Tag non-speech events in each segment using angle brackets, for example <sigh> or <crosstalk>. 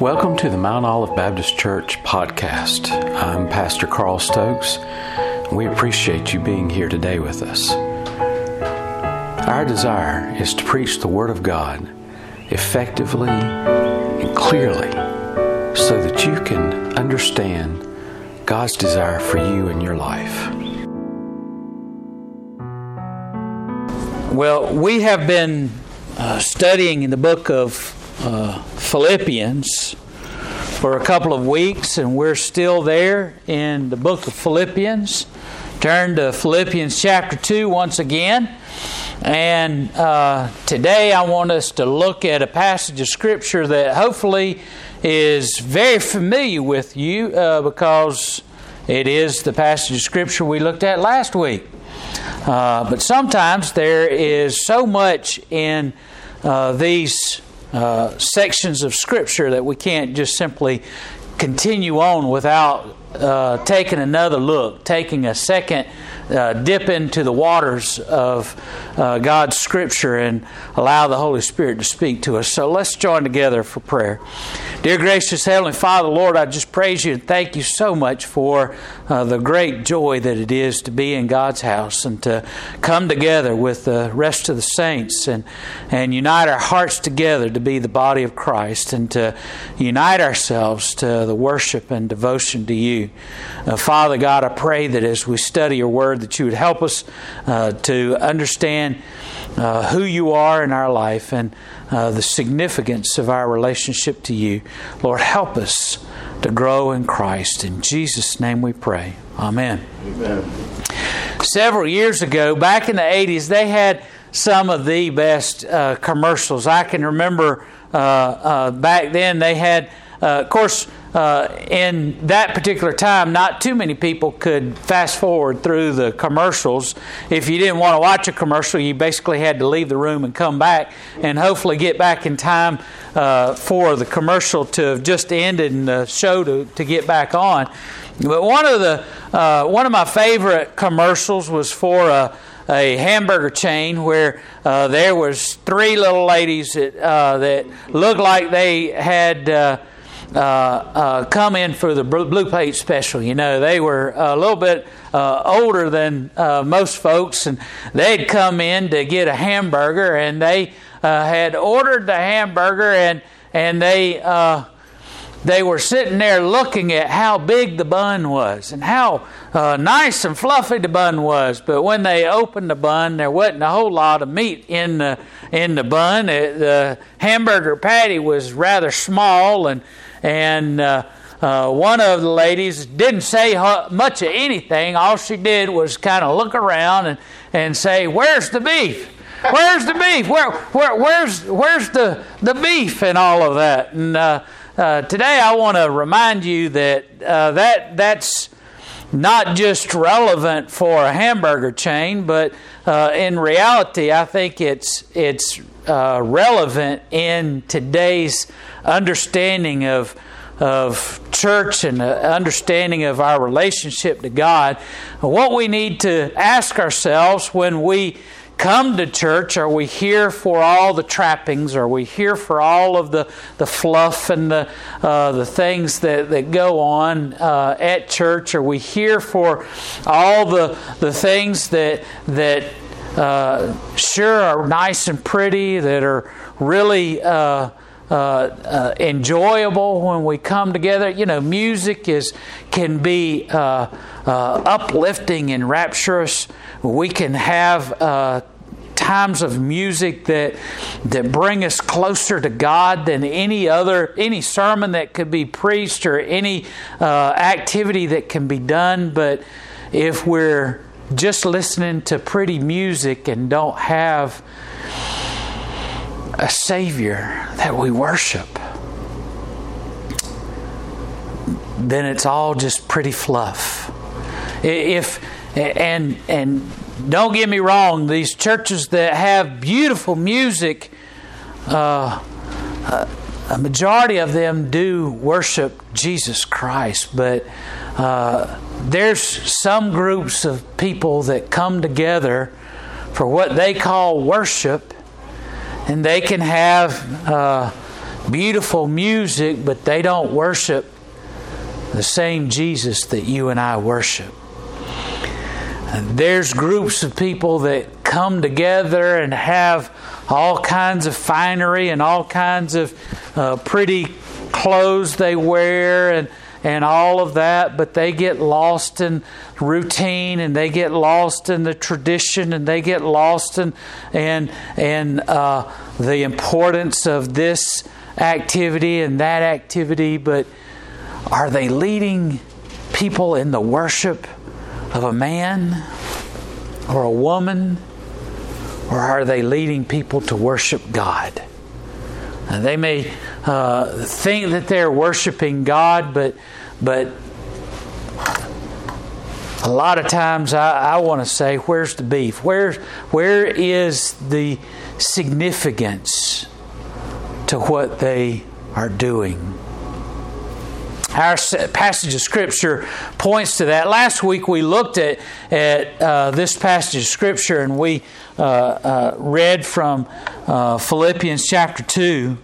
Welcome to the Mount Olive Baptist Church podcast. I'm Pastor Carl Stokes. We appreciate you being here today with us. Our desire is to preach the Word of God effectively and clearly so that you can understand God's desire for you in your life. Well, we have been uh, studying in the book of uh, Philippians for a couple of weeks, and we're still there in the book of Philippians. Turn to Philippians chapter 2 once again. And uh, today I want us to look at a passage of Scripture that hopefully is very familiar with you uh, because it is the passage of Scripture we looked at last week. Uh, but sometimes there is so much in uh, these uh, sections of Scripture that we can't just simply continue on without uh, taking another look, taking a second uh, dip into the waters of uh, God's Scripture and allow the Holy Spirit to speak to us. So let's join together for prayer. Dear gracious Heavenly Father, Lord, I just praise you and thank you so much for uh, the great joy that it is to be in God's house and to come together with the rest of the saints and, and unite our hearts together to be the body of Christ and to unite ourselves to the worship and devotion to you. Uh, Father God, I pray that as we study your word, that you would help us uh, to understand uh, who you are in our life and uh, the significance of our relationship to you. Lord, help us to grow in Christ. In Jesus' name we pray. Amen. Amen. Several years ago, back in the 80s, they had some of the best uh, commercials. I can remember uh, uh, back then they had, uh, of course, uh, in that particular time, not too many people could fast forward through the commercials. If you didn't want to watch a commercial, you basically had to leave the room and come back and hopefully get back in time uh, for the commercial to have just ended and the show to, to get back on. But one of the uh, one of my favorite commercials was for a, a hamburger chain where uh, there was three little ladies that uh, that looked like they had uh, uh, come in for the Blue Plate special. You know, they were a little bit uh, older than uh, most folks, and they'd come in to get a hamburger, and they uh, had ordered the hamburger, and and they they were sitting there looking at how big the bun was and how uh, nice and fluffy the bun was. But when they opened the bun, there wasn't a whole lot of meat in the in the bun. It, the hamburger patty was rather small, and and uh, uh, one of the ladies didn't say much of anything. All she did was kind of look around and, and say, "Where's the beef? Where's the beef? Where, where, where's, where's the, the beef?" and all of that. And uh, uh today, I want to remind you that uh, that that's not just relevant for a hamburger chain, but uh, in reality, I think it's it's uh, relevant in today's understanding of of church and understanding of our relationship to God. What we need to ask ourselves when we come to church? Are we here for all the trappings? Are we here for all of the, the fluff and the, uh, the things that, that go on uh, at church? Are we here for all the, the things that, that uh, sure are nice and pretty, that are really uh, uh, uh, enjoyable when we come together. You know, music is can be uh, uh uplifting and rapturous. We can have times of music that that bring us closer to God than any other any sermon that could be preached or any uh, activity that can be done. But if we're just listening to pretty music and don't have a Savior that we worship, then it's all just pretty fluff. If and and don't get me wrong, these churches that have beautiful music, uh, a majority of them do worship Jesus Christ, but uh, there's some groups of people that come together for what they call worship and they can have uh, beautiful music, but they don't worship the same Jesus that you and I worship. There's groups of people that come together and have all kinds of finery and all kinds of uh, pretty clothes they wear and and all of that, but they get lost in routine and they get lost in the tradition and they get lost in and and uh, the importance of this activity and that activity. But are they leading people in the worship of a man or a woman, or are they leading people to worship God? And they may uh, think that they're worshiping God, but but a lot of times I, I want to say, where's the beef? Where where is the significance to what they are doing? Our passage of Scripture points to that. Last week we looked at, at uh, this passage of Scripture and we uh, uh, read from uh, Philippians chapter 2.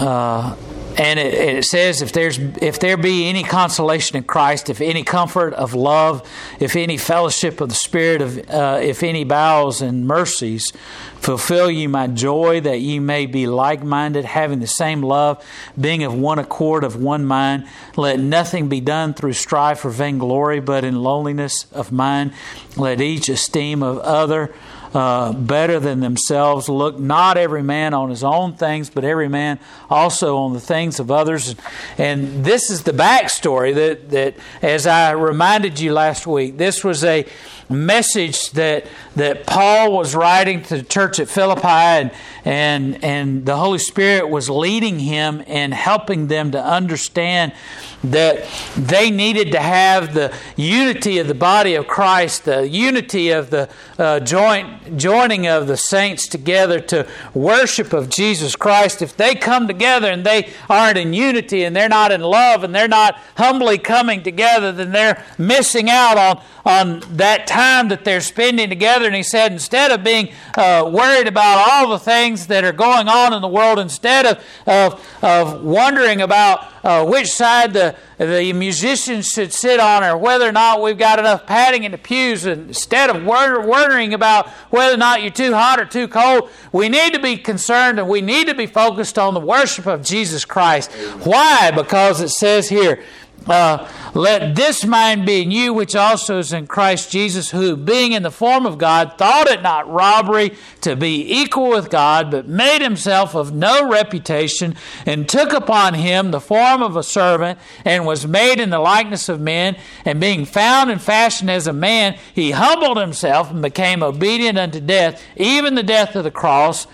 Uh, and it, it, says if there's if there be any consolation in Christ, if any comfort of love, if any fellowship of the Spirit, of uh, if any bowels and mercies, fulfill you my joy that ye may be like minded, having the same love, being of one accord, of one mind. Let nothing be done through strife or vainglory, but in lowliness of mind. Let each esteem of other uh, better than themselves. Look not every man on his own things, but every man also on the things of others. And this is the backstory that, that as I reminded you last week, this was a message that that Paul was writing to the church at Philippi and and and the Holy Spirit was leading him and helping them to understand that they needed to have the unity of the body of Christ, the unity of the uh, joint joining of the saints together to worship of Jesus Christ. If they come together and they aren't in unity and they're not in love and they're not humbly coming together, then they're missing out on on that time that they're spending together. And he said, instead of being uh, worried about all the things that are going on in the world, instead of of, of wondering about uh, which side the, the musicians should sit on or whether or not we've got enough padding in the pews. Instead of worrying about whether or not you're too hot or too cold, we need to be concerned and we need to be focused on the worship of Jesus Christ. Why? Because it says here, uh, let this mind be in you, which also is in Christ Jesus, who, being in the form of God, thought it not robbery to be equal with God, but made himself of no reputation, and took upon him the form of a servant, and was made in the likeness of men. And being found and fashioned as a man, he humbled himself and became obedient unto death, even the death of the cross.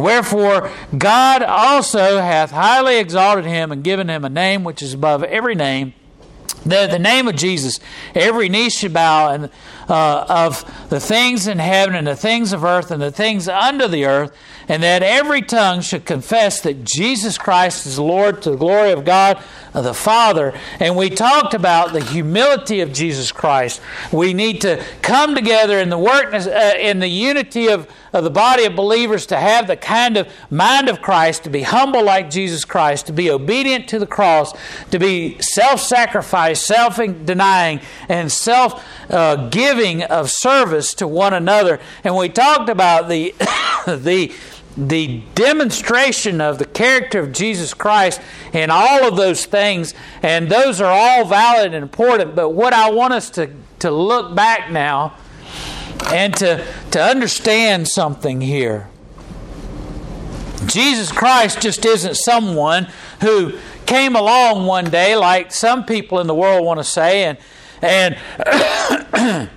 Wherefore, God also hath highly exalted him and given him a name which is above every name. The, the name of Jesus, every knee should bow, and uh, of the things in heaven and the things of earth and the things under the earth, and that every tongue should confess that Jesus Christ is Lord to the glory of God the Father. And we talked about the humility of Jesus Christ. We need to come together in the work, uh, in the unity of, of the body of believers to have the kind of mind of Christ, to be humble like Jesus Christ, to be obedient to the cross, to be self sacrifice, self denying, and self uh, giving of service to one another. And we talked about the <coughs> the the demonstration of the character of Jesus Christ and all of those things, and those are all valid and important. But what I want us to, to look back now and to, to understand something here. Jesus Christ just isn't someone who came along one day, like some people in the world want to say, and and <coughs>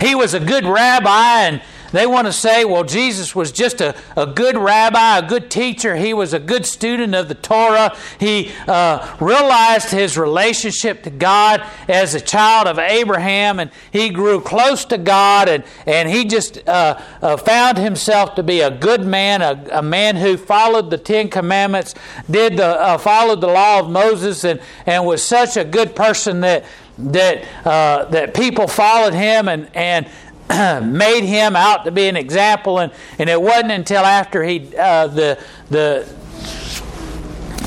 he was a good rabbi and they want to say, well, Jesus was just a, a good rabbi, a good teacher. He was a good student of the Torah. He uh, realized his relationship to God as a child of Abraham, and he grew close to God, and, and he just uh, uh, found himself to be a good man, a, a, man who followed the Ten Commandments, did the, uh, followed the law of Moses, and, and was such a good person that that uh, that people followed him and and <clears throat> made him out to be an example, and, and it wasn't until after he uh, the the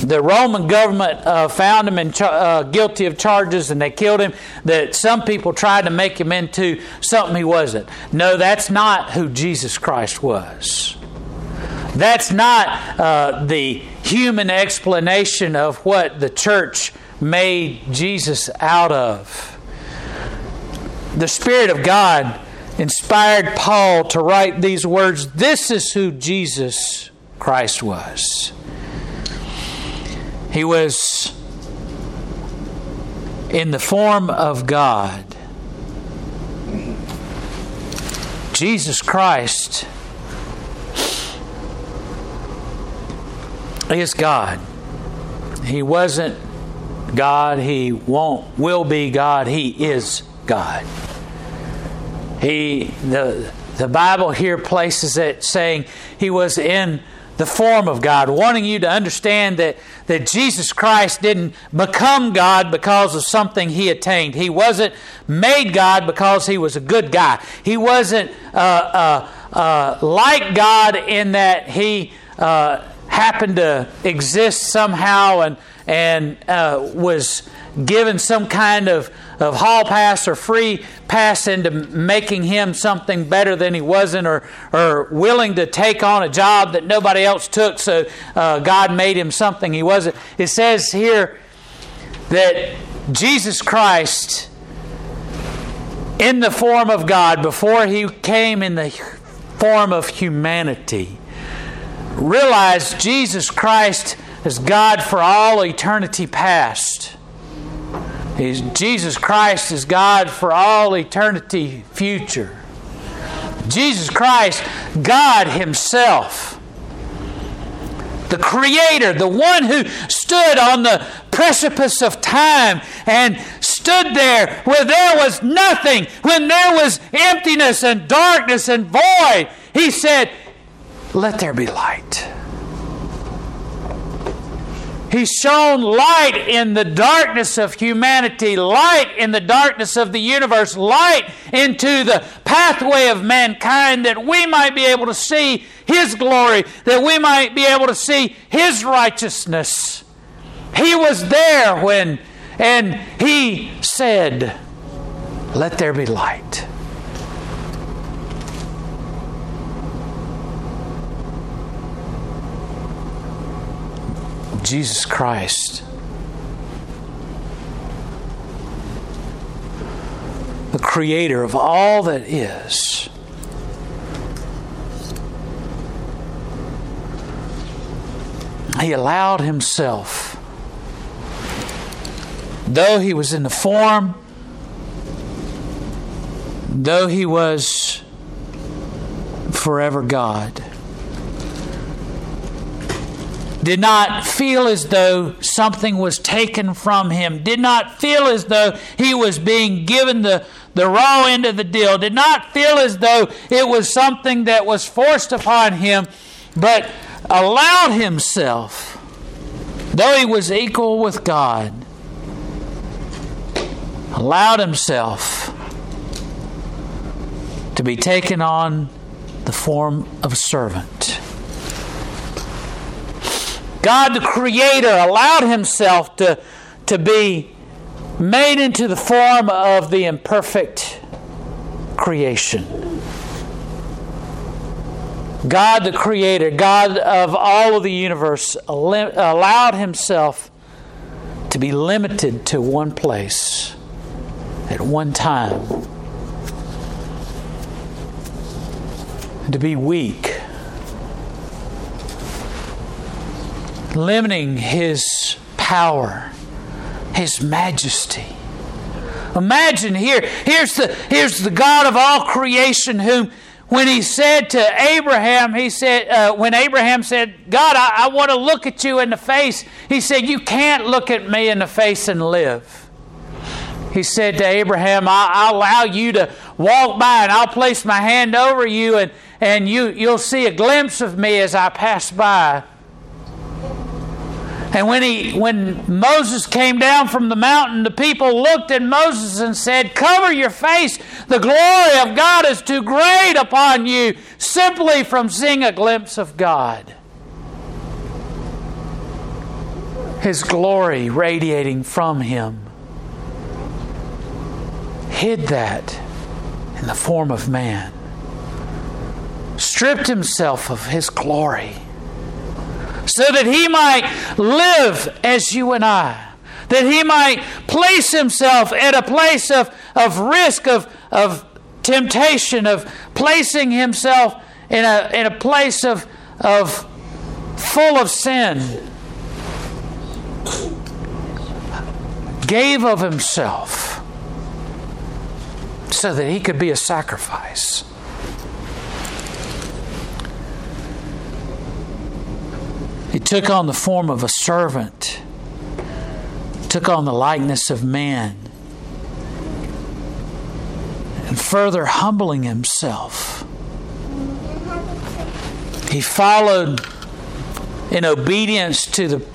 the Roman government uh, found him in uh, guilty of charges and they killed him. That some people tried to make him into something he wasn't. No, that's not who Jesus Christ was. That's not uh, the human explanation of what the church made Jesus out of. The Spirit of God inspired Paul to write these words. This is who Jesus Christ was. He was in the form of God. Jesus Christ is God. He wasn't God, he won't will be God, he is God. He the the Bible here places it saying he was in the form of God, wanting you to understand that, that Jesus Christ didn't become God because of something he attained. He wasn't made God because he was a good guy. He wasn't uh, uh, uh, like God in that he uh, happened to exist somehow and, and uh, was given some kind of, of hall pass or free pass into making him something better than he wasn't or, or willing to take on a job that nobody else took so uh, God made him something he wasn't. It says here that Jesus Christ, in the form of God, before he came in the form of humanity, realized Jesus Christ is God for all eternity past. Jesus Christ is God for all eternity future. Jesus Christ, God Himself, the Creator, the one who stood on the precipice of time and stood there where there was nothing, when there was emptiness and darkness and void. He said, Let there be light. He shone light in the darkness of humanity, light in the darkness of the universe, light into the pathway of mankind that we might be able to see His glory, that we might be able to see His righteousness. He was there when, and He said, Let there be light. Jesus Christ. The creator of all that is. He allowed himself, though he was in the form, though he was forever God did not feel as though something was taken from him, did not feel as though he was being given the, the raw end of the deal, did not feel as though it was something that was forced upon him, but allowed himself, though he was equal with God, allowed himself to be taken on the form of a servant. God the Creator allowed Himself to, to be made into the form of the imperfect creation. God the Creator, God of all of the universe, allowed Himself to be limited to one place at one time. To be weak limiting his power, his majesty. Imagine here, here's the, here's the God of all creation whom when he said to Abraham, he said, uh, when Abraham said, God, I, I want to look at you in the face, he said, You can't look at me in the face and live. He said to Abraham, I, will allow you to walk by and I'll place my hand over you and, and you, you'll see a glimpse of me as I pass by. And when he when Moses came down from the mountain, the people looked at Moses and said, "Cover your face. The glory of God is too great upon you simply from seeing a glimpse of God." His glory radiating from Him, hid that in the form of man, stripped Himself of His glory so that He might live as you and I that he might place himself at a place of, of risk, of, of temptation, of placing himself in a, in a place of, of full of sin. Gave of himself so that he could be a sacrifice. Took on the form of a servant took on the likeness of man. And further humbling himself, he followed in obedience to the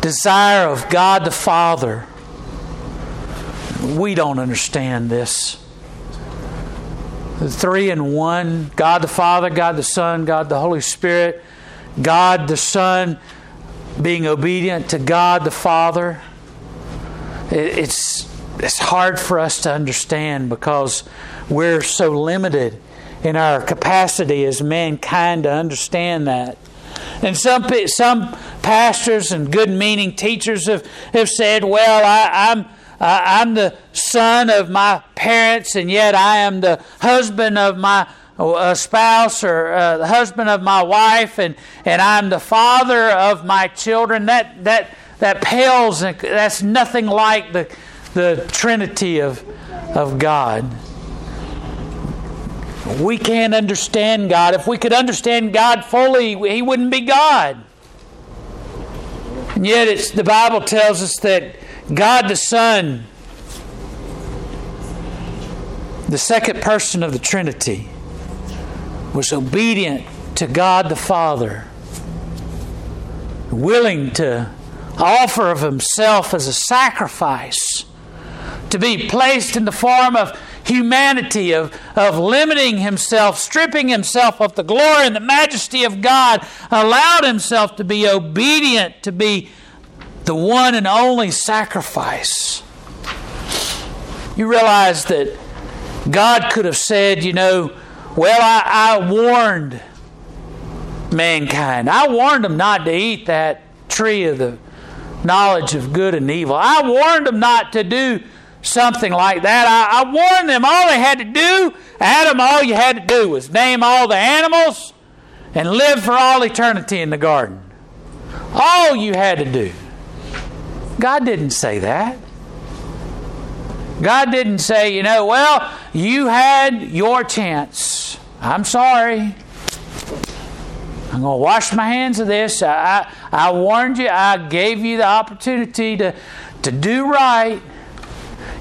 desire of God the Father. We don't understand this. The three in one God the Father, God the Son, God the Holy Spirit, God the Son being obedient to God the Father it's it's hard for us to understand because we're so limited in our capacity as mankind to understand that. And some some pastors and good meaning teachers have, have said, "Well, I, I'm." Uh, I'm the son of my parents, and yet I am the husband of my uh, spouse or uh, the husband of my wife, and, and I'm the father of my children. That that that pales, that's nothing like the, the Trinity of, of God. We can't understand God. If we could understand God fully, He wouldn't be God. And yet, it's, the Bible tells us that God the Son, the second person of the Trinity, was obedient to God the Father, willing to offer of himself as a sacrifice, to be placed in the form of humanity, of, of limiting himself, stripping himself of the glory and the majesty of God, allowed himself to be obedient, to be the one and only sacrifice. You realize that God could have said, you know, well, I, I warned mankind. I warned them not to eat that tree of the knowledge of good and evil. I warned them not to do something like that. I, I, warned them all they had to do, Adam, all you had to do was name all the animals and live for all eternity in the garden. All you had to do. God didn't say that. God didn't say, you know, well, you had your chance. I'm sorry. I'm going to wash my hands of this. I, I, I warned you. I gave you the opportunity to, to do right.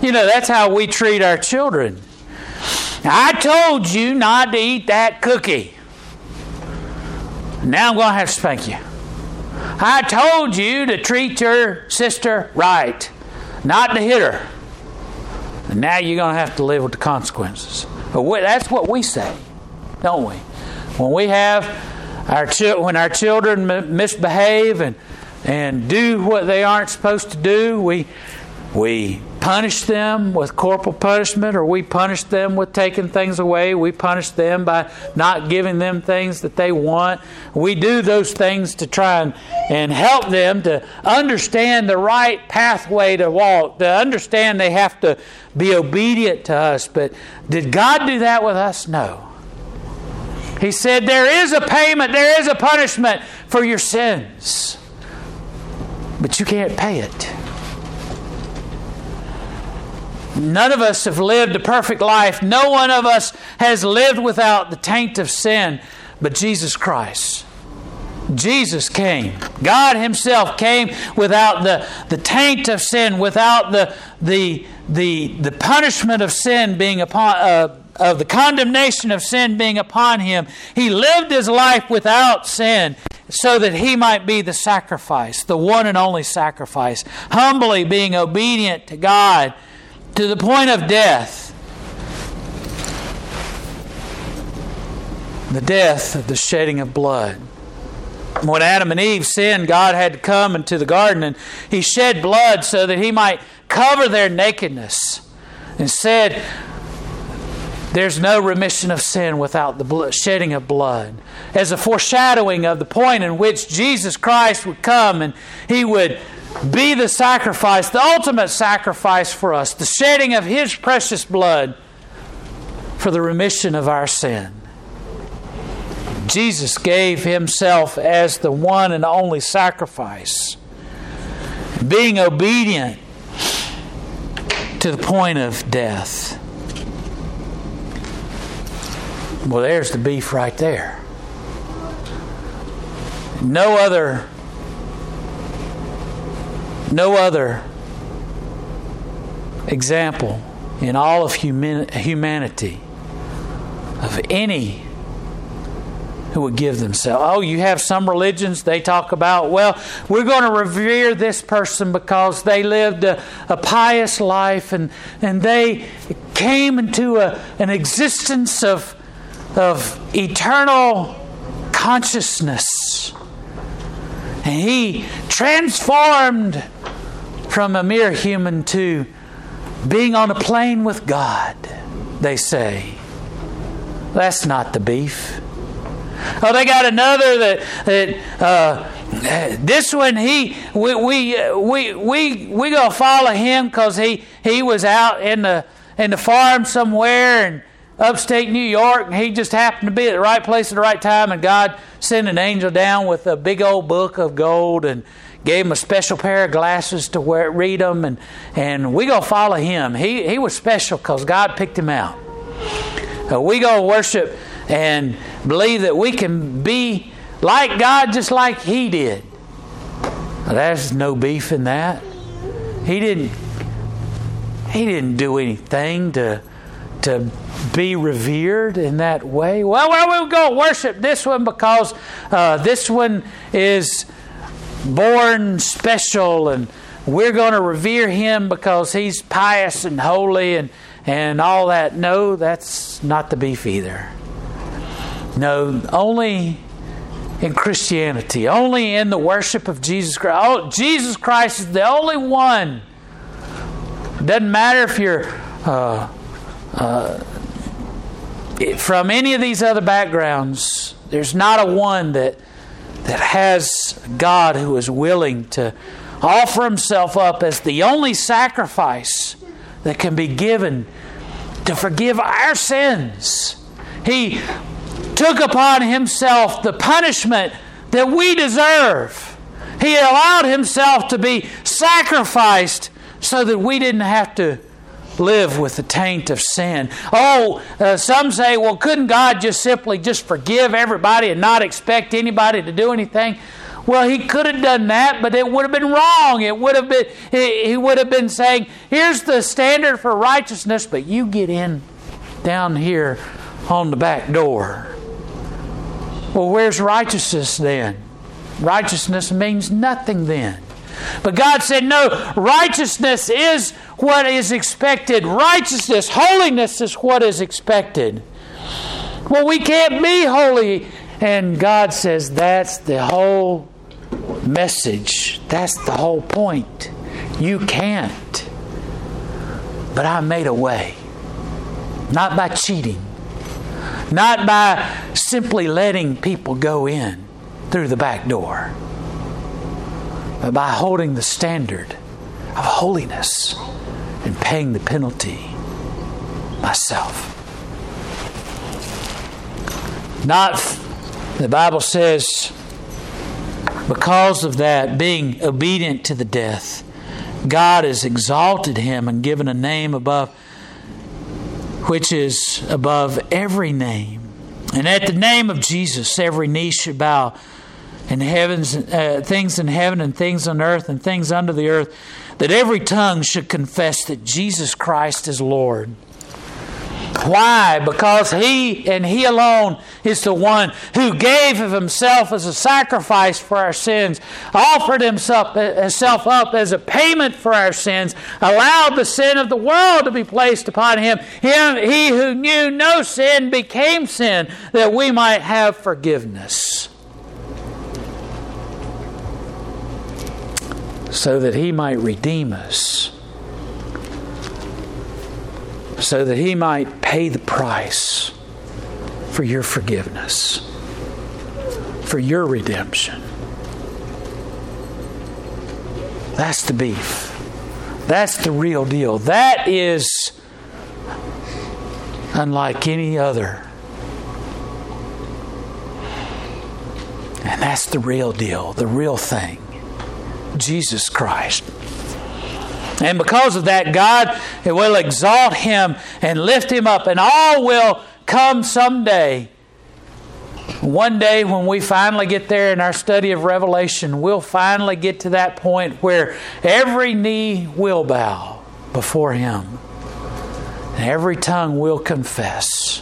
You know, that's how we treat our children. I told you not to eat that cookie. Now I'm going to have to spank you. I told you to treat your sister right, not to hit her. And now you're going to have to live with the consequences. But we, that's what we say, don't we? When we have our when our children misbehave and and do what they aren't supposed to do, we we punish them with corporal punishment or we punish them with taking things away. We punish them by not giving them things that they want. We do those things to try and, and help them to understand the right pathway to walk, to understand they have to be obedient to us. But did God do that with us? No. He said, There is a payment, there is a punishment for your sins, but you can't pay it. None of us have lived a perfect life. No one of us has lived without the taint of sin, but Jesus Christ. Jesus came. God Himself came without the, the taint of sin, without the, the, the, the punishment of sin being upon, uh, of the condemnation of sin being upon him, he lived his life without sin so that he might be the sacrifice, the one and only sacrifice, humbly being obedient to God to the point of death. The death of the shedding of blood. when Adam and Eve sinned, God had to come into the garden and He shed blood so that He might cover their nakedness and said, There's no remission of sin without the shedding of blood. As a foreshadowing of the point in which Jesus Christ would come and He would be the sacrifice, the ultimate sacrifice for us, the shedding of His precious blood for the remission of our sin. Jesus gave himself as the one and only sacrifice, being obedient to the point of death. Well, there's the beef right there. No other no other example in all of humanity of any who would give themselves. Oh, you have some religions, they talk about, well, we're going to revere this person because they lived a, a pious life and, and they came into a, an existence of, of eternal consciousness. And he transformed from a mere human to being on a plane with God, they say. That's not the beef. Oh, they got another that that uh, this one he we we we we we gonna follow him because he he was out in the in the farm somewhere in upstate New York and he just happened to be at the right place at the right time and God sent an angel down with a big old book of gold and gave him a special pair of glasses to wear, read them and and we gonna follow him. He he was special because God picked him out. Uh, we gonna worship and believe that we can be like God just like He did. There's no beef in that. He didn't. He didn't do anything to to be revered in that way. Well, well, we'll go worship this one because uh, this one is born special, and we're going to revere him because he's pious and holy and and all that. No, that's not the beef either. No, only in Christianity, only in the worship of Jesus Christ. Oh, Jesus Christ is the only one. Doesn't matter if you're uh, uh, from any of these other backgrounds. There's not a one that that has God who is willing to offer Himself up as the only sacrifice that can be given to forgive our sins. He took upon himself the punishment that we deserve. He allowed himself to be sacrificed so that we didn't have to live with the taint of sin. Oh, uh, some say, well, couldn't God just simply just forgive everybody and not expect anybody to do anything? Well, he could have done that, but it would have been wrong. It would have been he would have been saying, "Here's the standard for righteousness, but you get in down here on the back door." Well, where's righteousness then? Righteousness means nothing then. But God said, no, righteousness is what is expected. Righteousness, holiness is what is expected. Well, we can't be holy. And God says, that's the whole message. That's the whole point. You can't. But I made a way. Not by cheating, not by simply letting people go in through the back door, by holding the standard of holiness and paying the penalty myself. Not, the Bible says, because of that, being obedient to the death, God has exalted him and given a name above which is above every name. And at the name of Jesus, every knee should bow in heavens, uh, things in heaven and things on earth and things under the earth, that every tongue should confess that Jesus Christ is Lord. Why? Because He and He alone is the one who gave of Himself as a sacrifice for our sins, offered Himself, himself up as a payment for our sins, allowed the sin of the world to be placed upon Him. Him, He who knew no sin became sin that we might have forgiveness. So that he might redeem us, so that he might pay the price for your forgiveness, for your redemption. That's the beef. That's the real deal. That is unlike any other. And that's the real deal, the real thing. Jesus Christ. And because of that, God will exalt him and lift him up, and all will come someday. One day, when we finally get there in our study of Revelation, we'll finally get to that point where every knee will bow before him, and every tongue will confess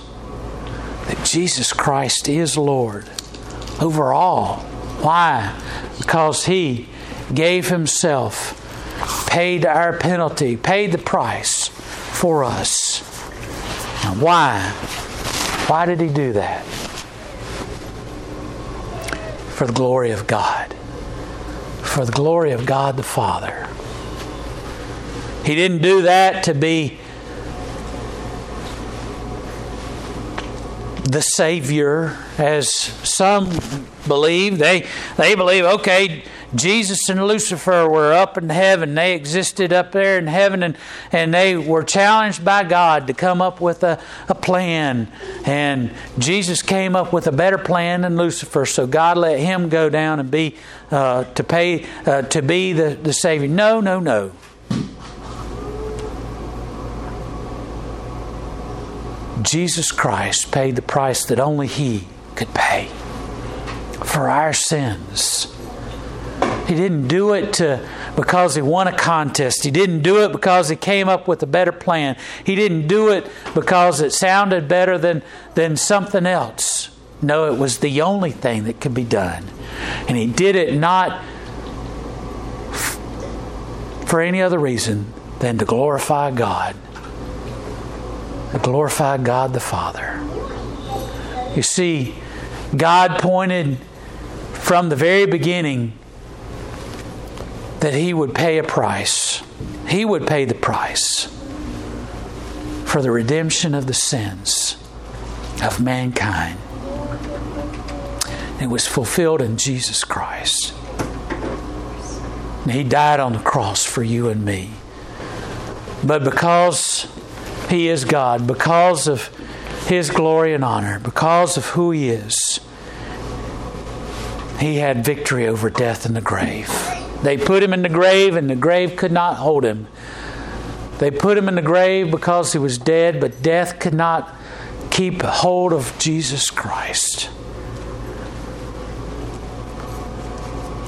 that Jesus Christ is Lord over all. Why? Because he gave himself, paid our penalty, paid the price for us. And why? Why did he do that? For the glory of God. For the glory of God the Father. He didn't do that to be the Savior, as some believe. They, they believe, okay, Jesus and Lucifer were up in heaven. They existed up there in heaven and, and they were challenged by God to come up with a, a plan. And Jesus came up with a better plan than Lucifer. So God let him go down and be uh, to pay uh, to be the, the Savior. No, no, no. Jesus Christ paid the price that only He could pay for our sins. He didn't do it to, because he won a contest. He didn't do it because he came up with a better plan. He didn't do it because it sounded better than, than something else. No, it was the only thing that could be done. And he did it not for any other reason than to glorify God to glorify God the Father. You see, God pointed from the very beginning that He would pay a price. He would pay the price for the redemption of the sins of mankind. It was fulfilled in Jesus Christ. And he died on the cross for you and me. But because he is God because of His glory and honor, because of who He is. He had victory over death and the grave. They put him in the grave, and the grave could not hold him. They put him in the grave because he was dead, but death could not keep hold of Jesus Christ.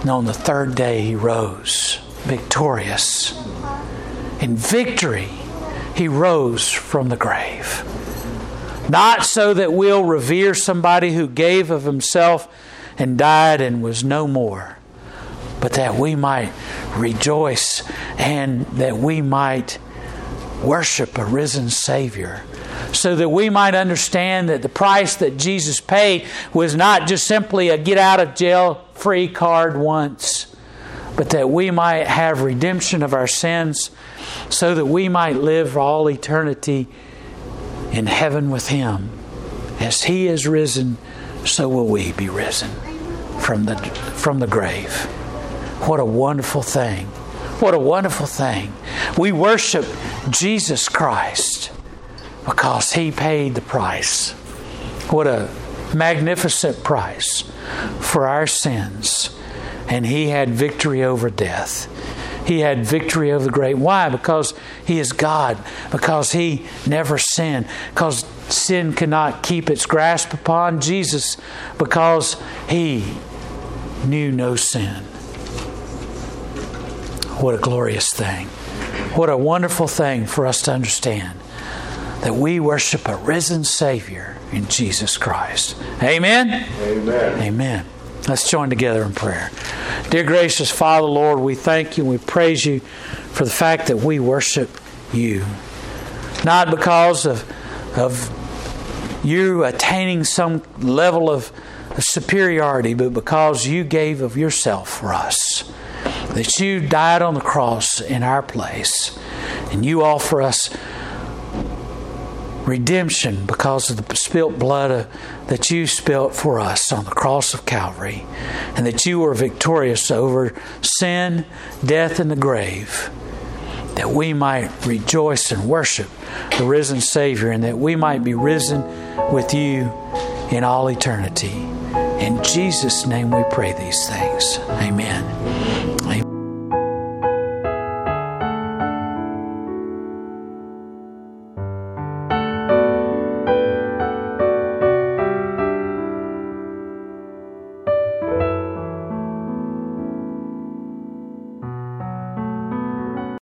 And on the third day, he rose victorious. In victory, he rose from the grave. Not so that we'll revere somebody who gave of himself and died and was no more, but that we might rejoice and that we might worship a risen Savior. So that we might understand that the price that Jesus paid was not just simply a get out of jail free card once, but that we might have redemption of our sins so that we might live for all eternity in heaven with Him. As He is risen, so will we be risen from the, from the grave. What a wonderful thing! What a wonderful thing. We worship Jesus Christ because He paid the price. What a magnificent price for our sins. And He had victory over death. He had victory over the grave. Why? Because He is God. Because He never sinned. Because sin cannot keep its grasp upon Jesus. Because He knew no sin. What a glorious thing. What a wonderful thing for us to understand that we worship a risen Savior in Jesus Christ. Amen? Amen. Amen. Let's join together in prayer. Dear gracious Father, Lord, we thank you and we praise you for the fact that we worship you. Not because of, of you attaining some level of superiority, but because you gave of yourself for us. That you died on the cross in our place, and you offer us redemption because of the spilt blood that you spilt for us on the cross of Calvary, and that you were victorious over sin, death, and the grave, that we might rejoice and worship the risen Savior, and that we might be risen with you in all eternity. In Jesus' name we pray these things. Amen.